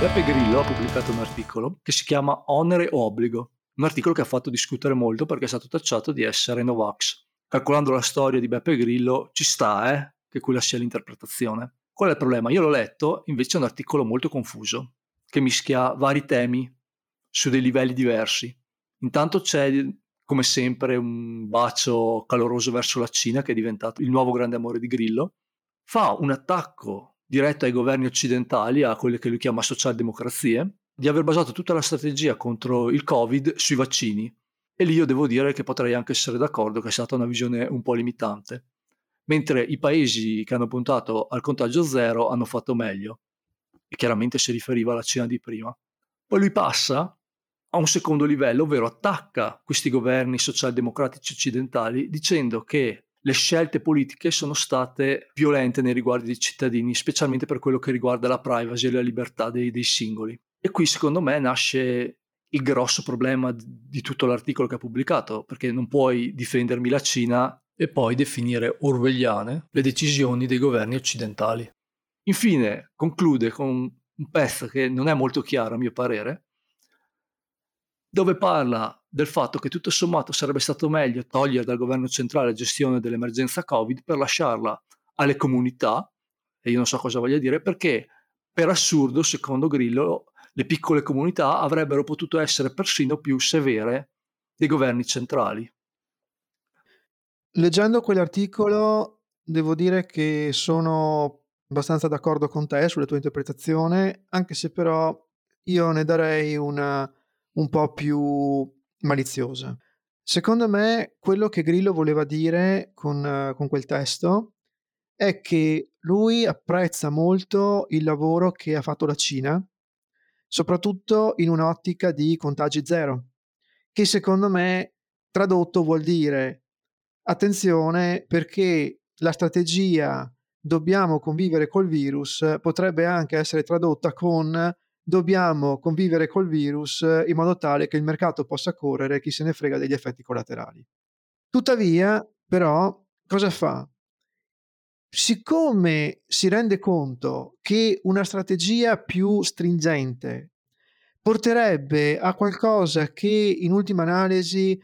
Beppe Grillo ha pubblicato un articolo che si chiama Onere o obbligo, un articolo che ha fatto discutere molto perché è stato tacciato di essere Novax. Calcolando la storia di Beppe Grillo, ci sta, eh, che quella sia l'interpretazione. Qual è il problema? Io l'ho letto, invece è un articolo molto confuso, che mischia vari temi su dei livelli diversi. Intanto c'è, come sempre, un bacio caloroso verso la Cina, che è diventato il nuovo grande amore di Grillo. Fa un attacco diretto ai governi occidentali, a quelle che lui chiama socialdemocrazie, di aver basato tutta la strategia contro il Covid sui vaccini. E lì io devo dire che potrei anche essere d'accordo che è stata una visione un po' limitante. Mentre i paesi che hanno puntato al contagio zero hanno fatto meglio. E chiaramente si riferiva alla Cina di prima. Poi lui passa a un secondo livello, ovvero attacca questi governi socialdemocratici occidentali dicendo che le scelte politiche sono state violente nei riguardi dei cittadini, specialmente per quello che riguarda la privacy e la libertà dei, dei singoli. E qui secondo me nasce il grosso problema di tutto l'articolo che ha pubblicato, perché non puoi difendermi la Cina e poi definire orwelliane le decisioni dei governi occidentali. Infine conclude con un pezzo che non è molto chiaro a mio parere, dove parla del fatto che tutto sommato sarebbe stato meglio togliere dal governo centrale la gestione dell'emergenza Covid per lasciarla alle comunità, e io non so cosa voglia dire, perché per assurdo, secondo Grillo, le piccole comunità avrebbero potuto essere persino più severe dei governi centrali. Leggendo quell'articolo devo dire che sono abbastanza d'accordo con te sulla tua interpretazione, anche se però io ne darei una un po' più maliziosa. Secondo me, quello che Grillo voleva dire con, con quel testo è che lui apprezza molto il lavoro che ha fatto la Cina, soprattutto in un'ottica di contagi zero, che secondo me tradotto vuol dire attenzione perché la strategia dobbiamo convivere col virus potrebbe anche essere tradotta con dobbiamo convivere col virus in modo tale che il mercato possa correre chi se ne frega degli effetti collaterali. Tuttavia, però, cosa fa? Siccome si rende conto che una strategia più stringente porterebbe a qualcosa che in ultima analisi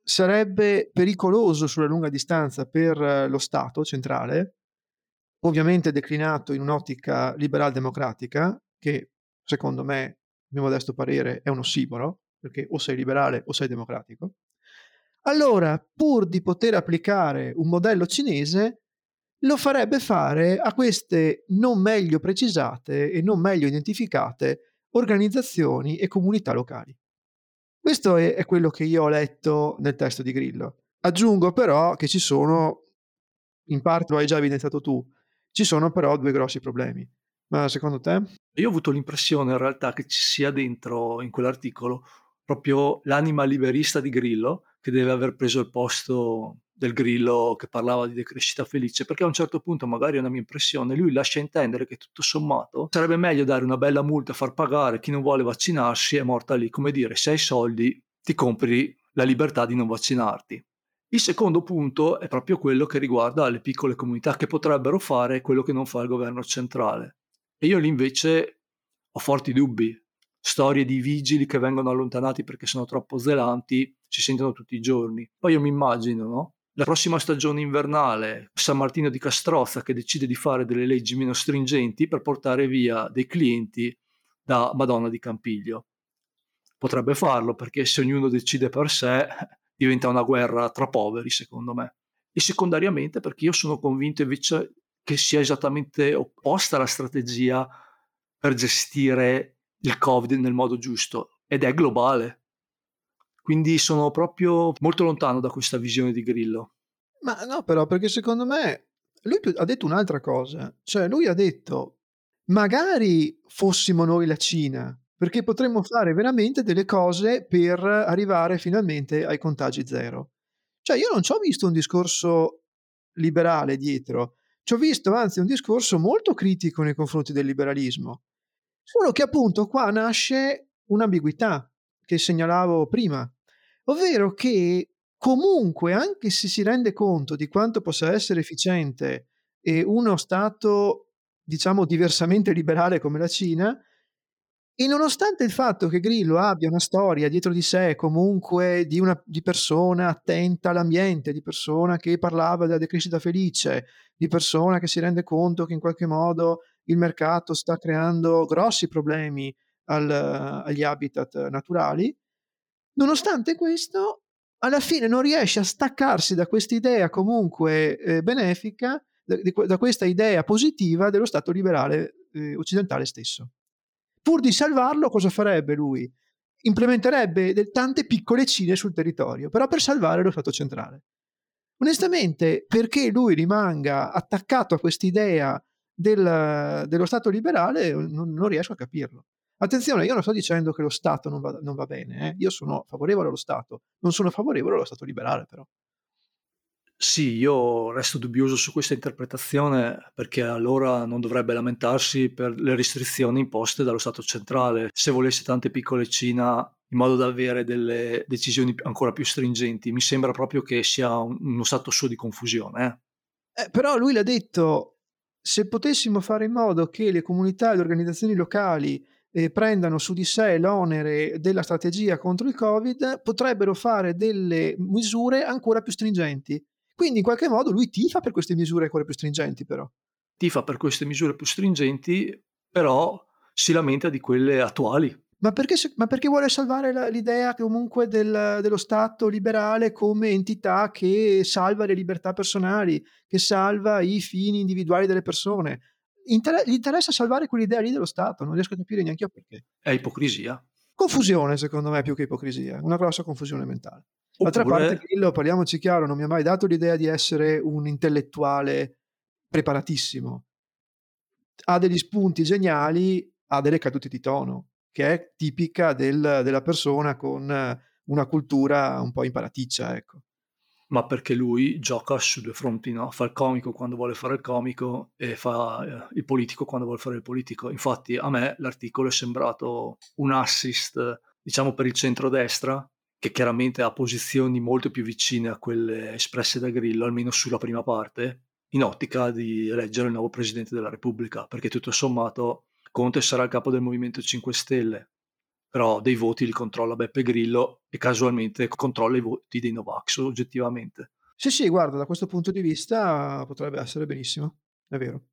sarebbe pericoloso sulla lunga distanza per lo Stato centrale, ovviamente declinato in un'ottica liberal-democratica, che secondo me, a mio modesto parere, è un ossimoro, perché o sei liberale o sei democratico, allora pur di poter applicare un modello cinese, lo farebbe fare a queste non meglio precisate e non meglio identificate organizzazioni e comunità locali. Questo è quello che io ho letto nel testo di Grillo. Aggiungo però che ci sono, in parte lo hai già evidenziato tu, ci sono però due grossi problemi. Ma secondo te? Io ho avuto l'impressione in realtà che ci sia dentro in quell'articolo proprio l'anima liberista di Grillo che deve aver preso il posto del Grillo che parlava di decrescita felice, perché a un certo punto, magari è una mia impressione, lui lascia intendere che tutto sommato sarebbe meglio dare una bella multa, far pagare chi non vuole vaccinarsi, è morta lì, come dire, se hai soldi ti compri la libertà di non vaccinarti. Il secondo punto è proprio quello che riguarda le piccole comunità che potrebbero fare quello che non fa il governo centrale. E io lì invece ho forti dubbi. Storie di vigili che vengono allontanati perché sono troppo zelanti si sentono tutti i giorni. Poi io mi immagino, no? La prossima stagione invernale, San Martino di Castrozza che decide di fare delle leggi meno stringenti per portare via dei clienti da Madonna di Campiglio. Potrebbe farlo perché se ognuno decide per sé diventa una guerra tra poveri, secondo me. E secondariamente perché io sono convinto invece che sia esattamente opposta alla strategia per gestire il Covid nel modo giusto ed è globale. Quindi sono proprio molto lontano da questa visione di Grillo. Ma no, però, perché secondo me lui ha detto un'altra cosa. Cioè, lui ha detto, magari fossimo noi la Cina, perché potremmo fare veramente delle cose per arrivare finalmente ai contagi zero. Cioè, io non ci ho visto un discorso liberale dietro, ci ho visto anzi un discorso molto critico nei confronti del liberalismo. Solo che appunto qua nasce un'ambiguità che segnalavo prima, ovvero che comunque, anche se si rende conto di quanto possa essere efficiente uno Stato, diciamo, diversamente liberale come la Cina, E nonostante il fatto che Grillo abbia una storia dietro di sé comunque di, una, di persona attenta all'ambiente, di persona che parlava della decrescita felice, di persona che si rende conto che in qualche modo il mercato sta creando grossi problemi al, agli habitat naturali, nonostante questo alla fine non riesce a staccarsi da questa idea comunque eh, benefica, da, da, questa idea positiva dello Stato liberale eh, occidentale stesso. Pur di salvarlo, cosa farebbe lui? Implementerebbe del, tante piccole cine sul territorio, però per salvare lo Stato centrale. Onestamente, perché lui rimanga attaccato a quest'idea del, dello Stato liberale, non, non, riesco a capirlo. Attenzione, io non sto dicendo che lo Stato non va, non va bene, eh? io sono favorevole allo Stato, non sono favorevole allo Stato liberale però. Sì, io resto dubbioso su questa interpretazione perché allora non dovrebbe lamentarsi per le restrizioni imposte dallo Stato centrale. Se volesse tante piccole Cina in modo da avere delle decisioni ancora più stringenti, mi sembra proprio che sia un, uno stato suo di confusione. Eh? Eh, però lui l'ha detto, se potessimo fare in modo che le comunità e le organizzazioni locali eh, prendano su di sé l'onere della strategia contro il Covid, potrebbero fare delle misure ancora più stringenti. Quindi in qualche modo lui tifa per queste misure ancora più stringenti però. Tifa per queste misure più stringenti, però si lamenta di quelle attuali. Ma perché, ma perché vuole salvare la, l'idea comunque del, dello Stato liberale come entità che salva le libertà personali, che salva i fini individuali delle persone? Inter- gli interessa salvare quell'idea lì dello Stato, non riesco a capire neanche io perché. È ipocrisia. Confusione, secondo me, più che ipocrisia, una grossa confusione mentale. D'altra Oppure... parte, Grillo, parliamoci chiaro, non mi ha mai dato l'idea di essere un intellettuale preparatissimo. Ha degli spunti geniali, ha delle cadute di tono, che è tipica del, della persona con una cultura un po' imparaticcia, ecco. Ma perché lui gioca su due fronti, no? Fa il comico quando vuole fare il comico e fa eh, il politico quando vuole fare il politico. Infatti a me l'articolo è sembrato un assist, diciamo, per il centrodestra, che chiaramente ha posizioni molto più vicine a quelle espresse da Grillo, almeno sulla prima parte, in ottica di eleggere il nuovo Presidente della Repubblica, perché tutto sommato Conte sarà il capo del Movimento 5 Stelle, però dei voti li controlla Beppe Grillo e casualmente controlla i voti dei Novax oggettivamente. Sì, sì, guarda, da questo punto di vista potrebbe essere benissimo, è vero.